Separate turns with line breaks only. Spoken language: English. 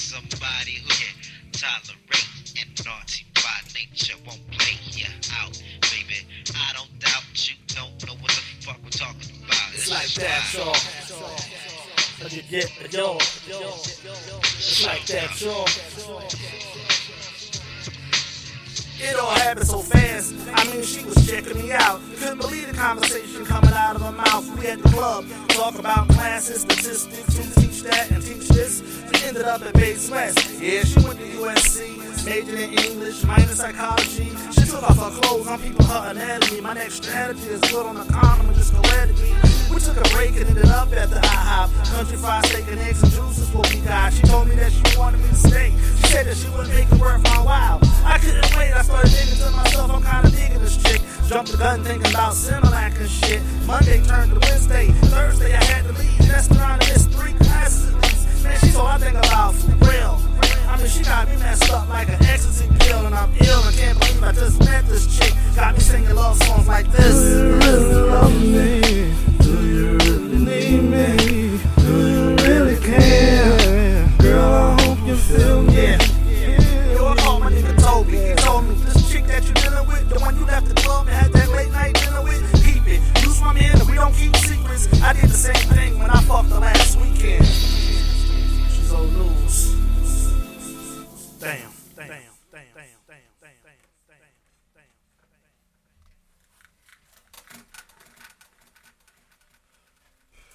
somebody who can tolerate and naughty by nature won't play you out, baby. I don't doubt you don't know what the fuck we're talking about.
It's like that, y'all. Cause you. It's like that, y'all. It all happened so fast. I mean, she was checking me out. Couldn't believe the conversation coming out of her mouth. We at the club, talk about classes, statistics, who teach that and up at Bates West. Yeah, she went to USC, majored in English, minor psychology. She took off her clothes on people her anatomy. My next strategy is good on the condom and just go at me. We took a break and ended up at the IHOP. Country fried steak and eggs and juice is what we got. She told me that she wanted me to stay. She said that she wouldn't make it worth my while. I couldn't wait, I started thinking to myself, I'm kinda digging this chick. Jumped the gun thinking about Similac and shit. Monday turned to Wednesday. Thursday I had to leave. Messed like this. Do you really love me? Do you really need me? Do you really care? Girl, I hope you feel me. Yo, I called my nigga Toby. He told me this chick that you dealing with, the one you left the club and had that late night dinner with, keep it. And we don't keep secrets. I did the same thing when I fucked her last weekend. She's old news. Damn, damn, damn, damn, damn.